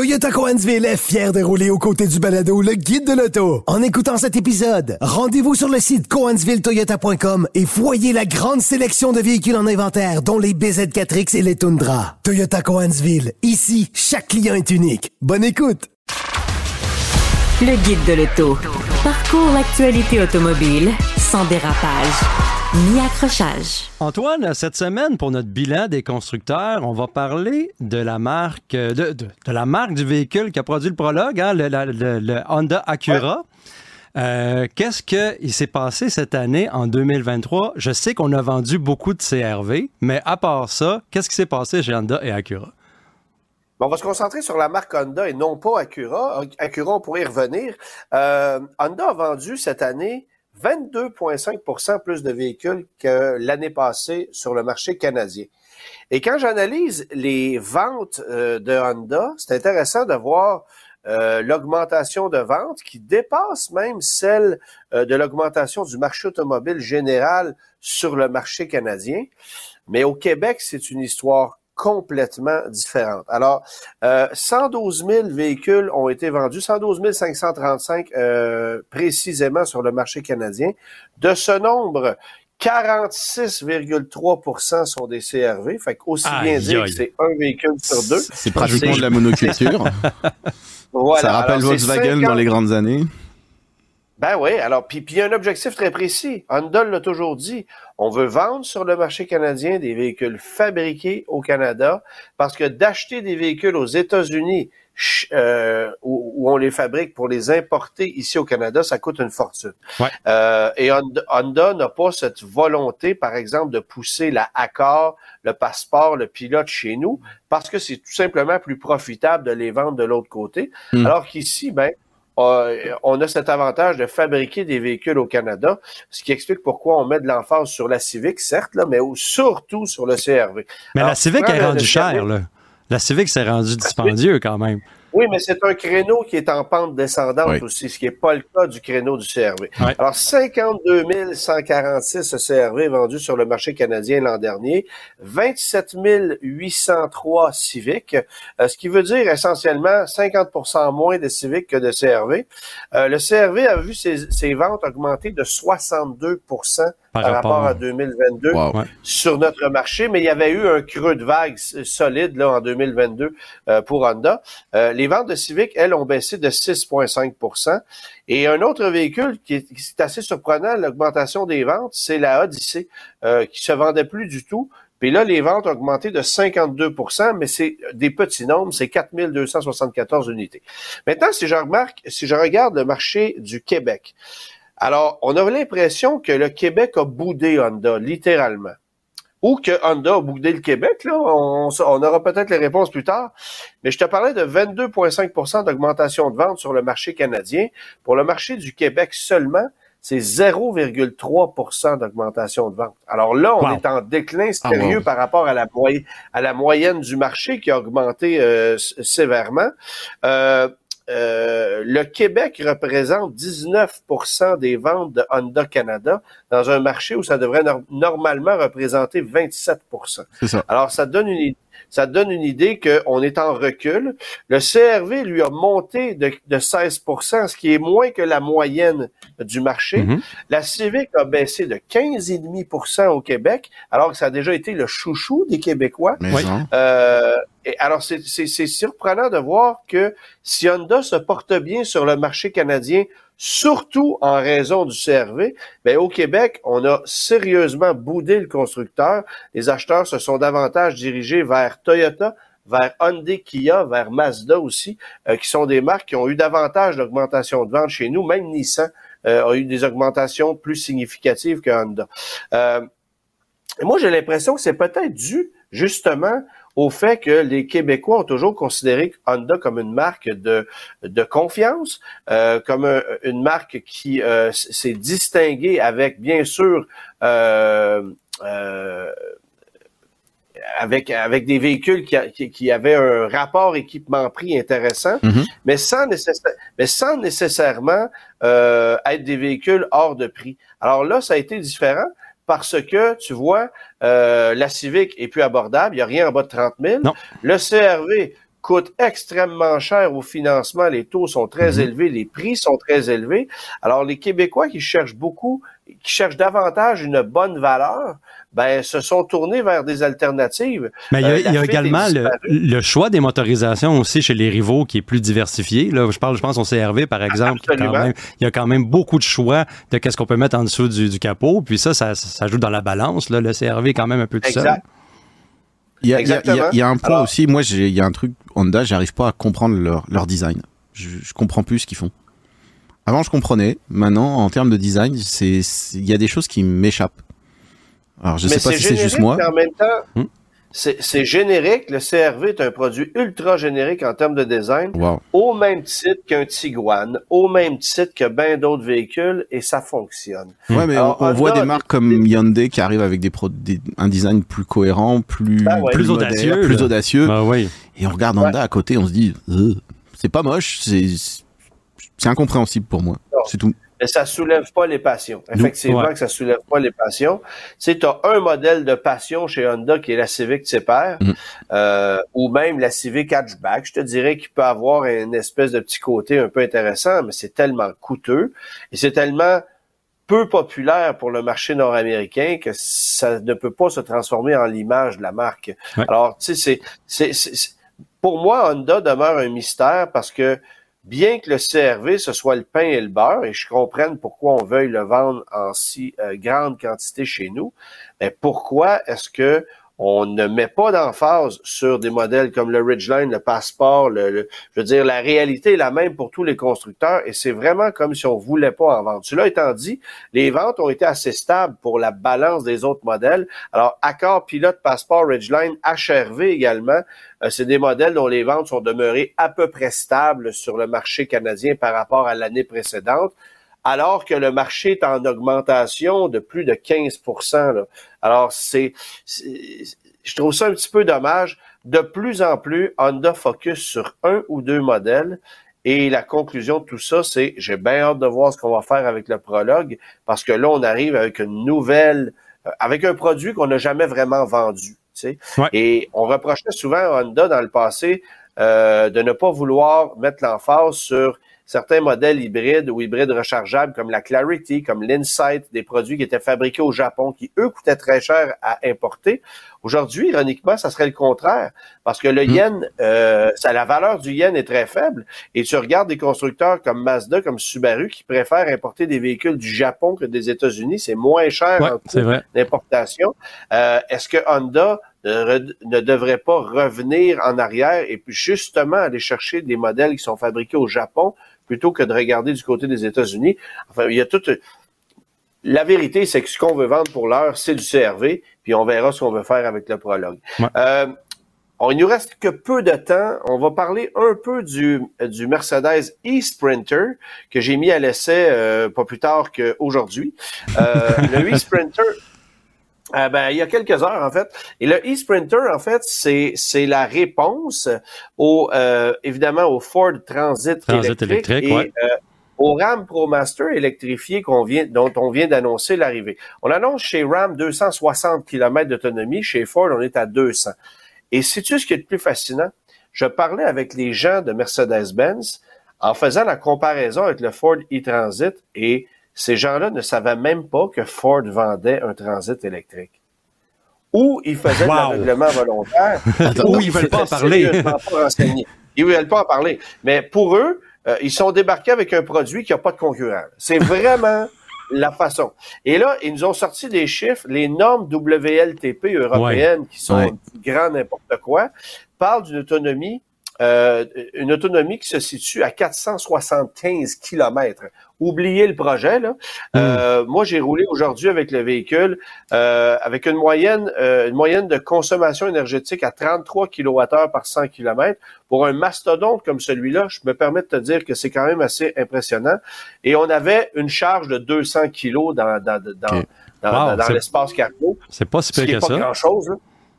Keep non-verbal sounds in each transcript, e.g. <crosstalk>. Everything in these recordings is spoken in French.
Toyota Coansville est fier de rouler aux côtés du balado le guide de l'auto. En écoutant cet épisode, rendez-vous sur le site coansvilletoyota.com et voyez la grande sélection de véhicules en inventaire, dont les BZ4X et les Tundra. Toyota Coansville, ici, chaque client est unique. Bonne écoute! Le guide de l'auto. Parcours l'actualité automobile sans dérapage ni accrochage. Antoine, cette semaine, pour notre bilan des constructeurs, on va parler de la marque de, de, la marque du véhicule qui a produit le prologue, hein, le, le, Honda Acura. Euh, qu'est-ce qui s'est passé cette année en 2023? Je sais qu'on a vendu beaucoup de CRV, mais à part ça, qu'est-ce qui s'est passé chez Honda et Acura? on va se concentrer sur la marque Honda et non pas Acura. Acura, on pourrait y revenir. Euh, Honda a vendu cette année 22,5% plus de véhicules que l'année passée sur le marché canadien. Et quand j'analyse les ventes euh, de Honda, c'est intéressant de voir euh, l'augmentation de ventes qui dépasse même celle euh, de l'augmentation du marché automobile général sur le marché canadien. Mais au Québec, c'est une histoire complètement différente. Alors, euh, 112 000 véhicules ont été vendus, 112 535 euh, précisément sur le marché canadien. De ce nombre, 46,3% sont des CRV. Fait qu'aussi bien dire que c'est un véhicule sur deux. C'est pratiquement de la monoculture. <laughs> Ça rappelle Volkswagen dans les grandes années. Ben oui, alors, puis il y a un objectif très précis. Honda l'a toujours dit. On veut vendre sur le marché canadien des véhicules fabriqués au Canada parce que d'acheter des véhicules aux États-Unis euh, où, on les fabrique pour les importer ici au Canada, ça coûte une fortune. Euh, et Honda n'a pas cette volonté, par exemple, de pousser la Accord, le passeport, le pilote chez nous parce que c'est tout simplement plus profitable de les vendre de l'autre côté. Hmm. Alors qu'ici, ben, on a cet avantage de fabriquer des véhicules au Canada, ce qui explique pourquoi on met de l'emphase sur la Civic, certes, là, mais surtout sur le CRV. Mais la Civic est rendue chère, là. La Civic s'est rendue dispendieux quand même. Oui, mais c'est un créneau qui est en pente descendante aussi, ce qui n'est pas le cas du créneau du CRV. Alors, 52 146 CRV vendus sur le marché canadien l'an dernier, 27 803 Civic, euh, ce qui veut dire essentiellement 50% moins de Civic que de CRV. Euh, le CRV a vu ses, ses ventes augmenter de 62 par, rapport à 2022 sur notre marché, mais il y avait eu un creux de vague solide là en 2022 euh, pour Honda. Euh, les ventes de Civic, elles, ont baissé de 6,5% Et un autre véhicule qui est, assez surprenant, l'augmentation des ventes, c'est la Odyssey, euh, qui se vendait plus du tout. Puis là, les ventes ont augmenté de 52% mais c'est des petits nombres, c'est 4274 unités. Maintenant, si je remarque, si je regarde le marché du Québec, alors, on a l'impression que le Québec a boudé Honda, littéralement. Ou que Honda a boudé le Québec, là. On, aura peut-être les réponses plus tard. Mais je te parlais de 22,5% d'augmentation de vente sur le marché canadien. Pour le marché du Québec seulement, c'est 0,3% d'augmentation de vente. Alors là, on est en déclin ah, sérieux par rapport à la, à la moyenne du marché qui a augmenté euh, sévèrement. Euh, euh, le Québec représente 19% des ventes de Honda Canada dans un marché où ça devrait normalement représenter 27 Alors, ça donne une ça donne une idée qu'on est en recul. Le CRV, lui, a monté de, de 16% ce qui est moins que la moyenne du marché. Mm-hmm. La Civic a baissé de 15,5% au Québec, alors que ça a déjà été le chouchou des Québécois. Euh, et alors, c'est surprenant de voir que si Honda se porte bien sur le marché canadien, surtout en raison du CRV, ben au Québec, on a sérieusement boudé le constructeur. Les acheteurs se sont davantage dirigés vers Toyota, vers Hyundai, Kia, vers Mazda aussi, euh, qui sont des marques qui ont eu davantage d'augmentation de vente chez nous. Même Nissan euh, a eu des augmentations plus significatives que Honda. Euh, moi, j'ai l'impression que c'est peut-être dû justement au fait que les Québécois ont toujours considéré Honda comme une marque de, de confiance, euh, comme une marque qui euh, s'est distinguée avec, bien sûr, euh, avec avec des véhicules qui, qui, avaient un rapport équipement-prix intéressant, mm-hmm. mais sans mais sans nécessairement être des véhicules hors de prix. Alors là, ça a été différent parce que, tu vois, euh, la Civic est plus abordable, il n'y a rien en bas de 30 000. Le CRV coûte extrêmement cher au financement. Les taux sont très mhm. élevés, les prix sont très élevés. Alors, les Québécois qui cherchent beaucoup, qui cherchent davantage une bonne valeur, ben, se sont tournés vers des alternatives. Mais il y a, euh, également le, choix des motorisations aussi chez les rivaux qui est plus diversifié. Là, je parle, je pense au CRV, par exemple. Il y, a quand même beaucoup de choix de qu'est-ce qu'on peut mettre en dessous du, capot. Puis ça, ça, joue dans la balance. Là. Le CRV est quand même un peu tout seul. Il y, a, un point aussi, moi, il y a un truc, Honda, j'arrive pas à comprendre leur, leur design. Je, je comprends plus ce qu'ils font. Avant, je comprenais. Maintenant, en termes de design, c'est il y a des choses qui m'échappent. Alors, je sais pas si c'est juste moi. Hmm? C'est générique. Le CRV est un produit ultra générique en termes de design, au même titre qu'un Tiguan, au même titre que bien d'autres véhicules, et ça fonctionne. Ouais, mais on, voit des marques comme Hyundai qui arrivent avec des, un design plus cohérent, plus, ben plus, audacieux, plus audacieux. Bah. Et on regarde Honda à côté, on se dit, euh, c'est pas moche, c'est incompréhensible pour moi. C'est tout mais ça soulève pas les passions. Effectivement que ça soulève pas les passions. Tu sais, as un modèle de passion chez Honda qui est la Civic Tipper, mm. euh, ou même la Civic Hatchback. Je te dirais qu'il peut avoir une espèce de petit côté un peu intéressant, mais c'est tellement coûteux et c'est tellement peu populaire pour le marché nord-américain que ça ne peut pas se transformer en l'image de la marque. Alors, tu sais, c'est, c'est, pour moi, Honda demeure un mystère parce que bien que le CRV, ce soit le pain et le beurre, et je comprenne pourquoi on veuille le vendre en si euh, grande quantité chez nous, mais pourquoi est-ce que on ne met pas d'emphase sur des modèles comme le Ridgeline, le Passport, le, je veux dire, la réalité est la même pour tous les constructeurs et c'est vraiment comme si on voulait pas en vendre. Cela étant dit, les ventes ont été assez stables pour la balance des autres modèles. Alors, Accord, Pilote, Passport, Ridgeline, HRV également, euh, c'est des modèles dont les ventes sont demeurées à peu près stables sur le marché canadien par rapport à l'année précédente alors que le marché est en augmentation de plus de 15 là. Alors, c'est, je trouve ça un petit peu dommage. De plus en plus, Honda focus sur un ou deux modèles. Et la conclusion de tout ça, c'est j'ai bien hâte de voir ce qu'on va faire avec le prologue, parce que là, on arrive avec une nouvelle, euh, avec un produit qu'on n'a jamais vraiment vendu. Tu sais? Et on reprochait souvent à Honda dans le passé euh, de ne pas vouloir mettre l'emphase sur certains modèles hybrides ou hybrides rechargeables comme la Clarity, comme l'Insight, des produits qui étaient fabriqués au Japon, qui eux coûtaient très cher à importer. Aujourd'hui, ironiquement, ça serait le contraire, parce que le hmm. yen, euh, ça, la valeur du yen est très faible, et tu regardes des constructeurs comme Mazda, comme Subaru, qui préfèrent importer des véhicules du Japon que des États-Unis, c'est moins cher en coût d'importation. Euh, Est-ce que Honda ne, devrait pas revenir en arrière et puis justement aller chercher des modèles qui sont fabriqués au Japon plutôt que de regarder du côté des États-Unis. Enfin, il y a tout. La vérité, c'est que ce qu'on veut vendre pour l'heure, c'est du CRV, puis on verra ce qu'on veut faire avec le prologue. Euh, on, il nous reste que peu de temps. On va parler un peu du, du Mercedes e-Sprinter que j'ai mis à l'essai euh, pas plus tard qu'aujourd'hui. Euh, le <laughs> e-Sprinter, euh, ben, il y a quelques heures, en fait. Et le e-Sprinter, en fait, c'est, c'est la réponse au, euh, évidemment, au Ford Transit, électrique, et, euh, au Ram ProMaster électrifié qu'on vient, dont on vient d'annoncer l'arrivée. On annonce chez Ram 260 km d'autonomie. Chez Ford, on est à 200. Et sais-tu ce qui est le plus fascinant? Je parlais avec les gens de Mercedes-Benz en faisant la comparaison avec le Ford e-Transit et ces gens-là ne savaient même pas que Ford vendait un transit électrique. Ou ils faisaient wow. l'aveuglement volontaire. <laughs> ou ils veulent pas en parler. Ils veulent pas en parler. Mais pour eux, euh, ils sont débarqués avec un produit qui n'a pas de concurrent. C'est vraiment la façon. Et là, ils nous ont sorti des chiffres. Les normes WLTP européennes, qui sont grand n'importe quoi, parlent d'une autonomie euh, une autonomie qui se situe à 475 km. Oubliez le projet. Là. Hmm. Euh, moi, j'ai roulé aujourd'hui avec le véhicule euh, avec une moyenne, une moyenne de consommation énergétique à 33 kWh par 100 km. Pour un mastodonte comme celui-là, je me permets de te dire que c'est quand même assez impressionnant. Et on avait une charge de 200 kg dans, dans, dans, dans, l'espace cargo. C'est pas si que pas grand-chose.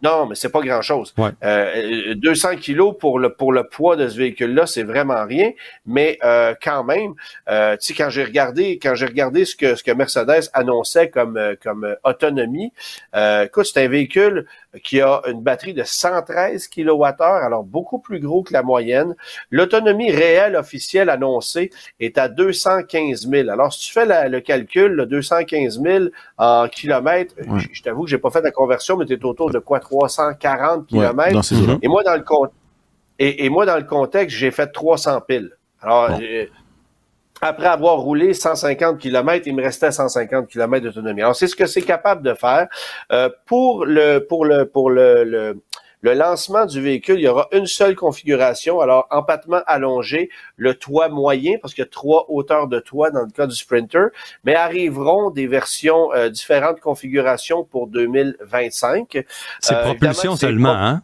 Non, mais c'est pas grand-chose. 200 euh, kilos pour le pour le poids de ce véhicule-là, c'est vraiment rien. Mais euh, quand même, euh, tu sais, quand j'ai regardé quand j'ai regardé ce que ce que Mercedes annonçait comme comme autonomie, écoute, c'est un véhicule qui a une batterie de 113 kWh, alors beaucoup plus gros que la moyenne. L'autonomie réelle officielle annoncée est à 215 000. Alors, si tu fais le calcul, le 215 000 en kilomètres, je, t'avoue que j'ai pas fait la conversion, mais tu es autour de quoi? 340 kilomètres? et moi, dans le et, et moi, dans le contexte, j'ai fait 300 piles. Alors, après avoir roulé 150 km, il me restait 150 km d'autonomie. Alors, c'est ce que c'est capable de faire. Euh, pour le pour le pour le, le, le, lancement du véhicule, il y aura une seule configuration. Alors, empattement allongé, le toit moyen, parce qu'il y a trois hauteurs de toit dans le cas du Sprinter, mais arriveront des versions euh, différentes configurations pour 2025. C'est euh, propulsion seulement, hein?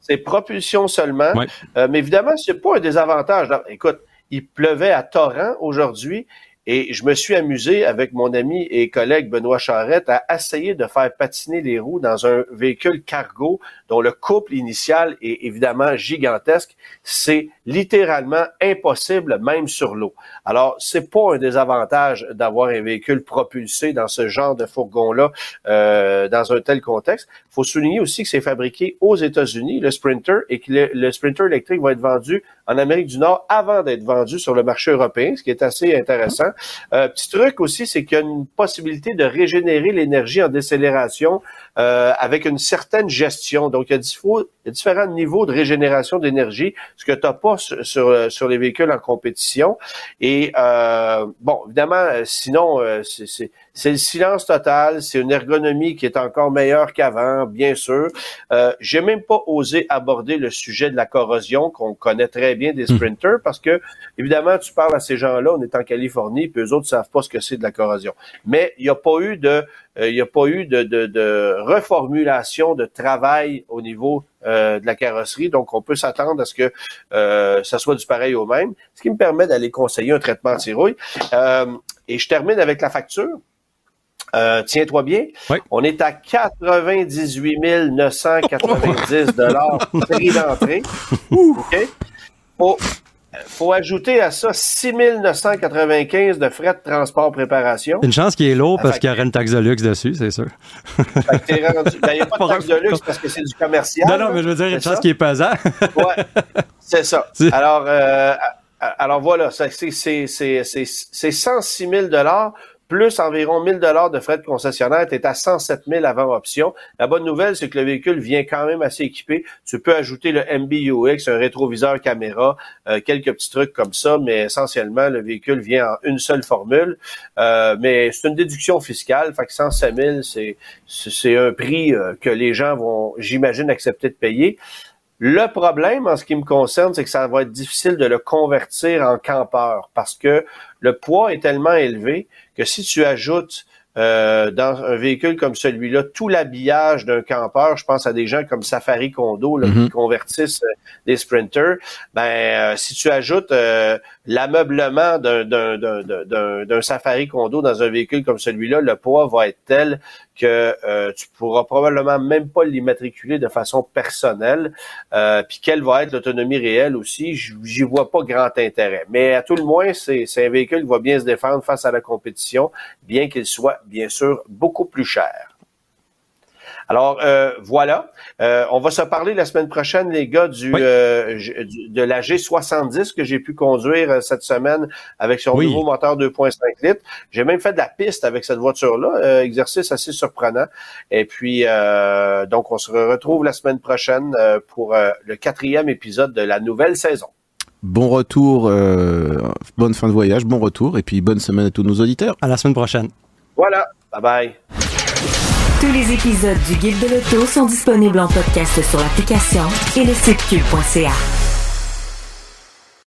C'est propulsion seulement. Euh, mais évidemment, c'est pas un désavantage. écoute, il pleuvait à torrent aujourd'hui et je me suis amusé avec mon ami et collègue Benoît Charrette à essayer de faire patiner les roues dans un véhicule cargo dont le couple initial est évidemment gigantesque. C'est littéralement impossible même sur l'eau. Alors, c'est pas un désavantage d'avoir un véhicule propulsé dans ce genre de fourgon-là euh, dans un tel contexte. Faut souligner aussi que c'est fabriqué aux États-Unis, le Sprinter, et que le Sprinter électrique va être vendu en Amérique du Nord avant d'être vendu sur le marché européen, ce qui est assez intéressant. Euh, petit truc aussi, c'est qu'il y a une possibilité de régénérer l'énergie en décélération euh, avec une certaine gestion. Donc, il y, a différents niveaux de régénération d'énergie, ce que tu n'as pas sur, sur, les véhicules en compétition. Et euh, bon, évidemment, euh, sinon, euh, c'est c'est le silence total, c'est une ergonomie qui est encore meilleure qu'avant, bien sûr. Euh, J'ai même pas osé aborder le sujet de la corrosion qu'on connaît très bien des hmm. sprinters parce que évidemment tu parles à ces gens-là, on est en Californie, puis eux autres savent pas ce que c'est de la corrosion. Mais il n'y a pas eu de euh, il n'y a pas eu de, de, de, reformulation de travail au niveau euh, de la carrosserie, donc on peut s'attendre à ce que euh, ça soit du pareil au même, ce qui me permet d'aller conseiller un traitement anti-rouille. et je termine avec la facture. Euh, Tiens-toi bien. On est à 98 990 dollars prix d'entrée. <laughs> OK? Faut, faut ajouter à ça 6 995 de frais de transport préparation. Une chance qu'il est lourd parce qu'il y aurait une taxe de luxe dessus, c'est sûr. <laughs> Ben, il n'y a pas de <laughs> taxe de luxe parce que c'est du commercial. Non, non, mais je veux dire, une chance qu'il est pesant. <laughs> ouais, c'est ça. Alors, euh, alors voilà, c'est 106 000 plus environ 1000 dollars de frais de concessionnaire, tu es à 107 000 avant option. La bonne nouvelle, c'est que le véhicule vient quand même assez équipé. Tu peux ajouter le MBUX, un rétroviseur caméra, euh, quelques petits trucs comme ça, mais essentiellement, le véhicule vient en une seule formule. Euh, mais c'est une déduction fiscale, fait que 107 000, c'est, c'est un prix euh, que les gens vont, j'imagine, accepter de payer. Le problème, en ce qui me concerne, c'est que ça va être difficile de le convertir en campeur parce que le poids est tellement élevé que si tu ajoutes euh, dans un véhicule comme celui-là, tout l'habillage d'un campeur, je pense à des gens comme Safari Condo là, qui mhm. convertissent euh, des sprinters, ben euh, si tu ajoutes l'ameublement d'un Safari Condo dans un véhicule comme celui-là, le poids va être tel que euh, tu pourras probablement même pas l'immatriculer de façon personnelle. Euh, puis quelle va être l'autonomie réelle aussi, j'y vois pas grand intérêt. Mais à tout le moins, c'est un véhicule qui va bien se défendre face à la compétition, bien qu'il soit bien sûr beaucoup plus cher. Alors euh, voilà, euh, on va se parler la semaine prochaine, les gars, du, euh, de la G70 que j'ai pu conduire cette semaine avec son nouveau moteur 2.5 litres. J'ai même fait de la piste avec cette voiture-là, exercice assez surprenant. Et puis donc on se retrouve la semaine prochaine pour le quatrième épisode de la nouvelle saison. Bon retour, bonne fin de voyage, bon retour, et puis bonne semaine à tous nos auditeurs. À la semaine prochaine. Voilà, bye bye. Tous les épisodes du Guide de l'auto sont disponibles en podcast sur l'application et le site cube.ca.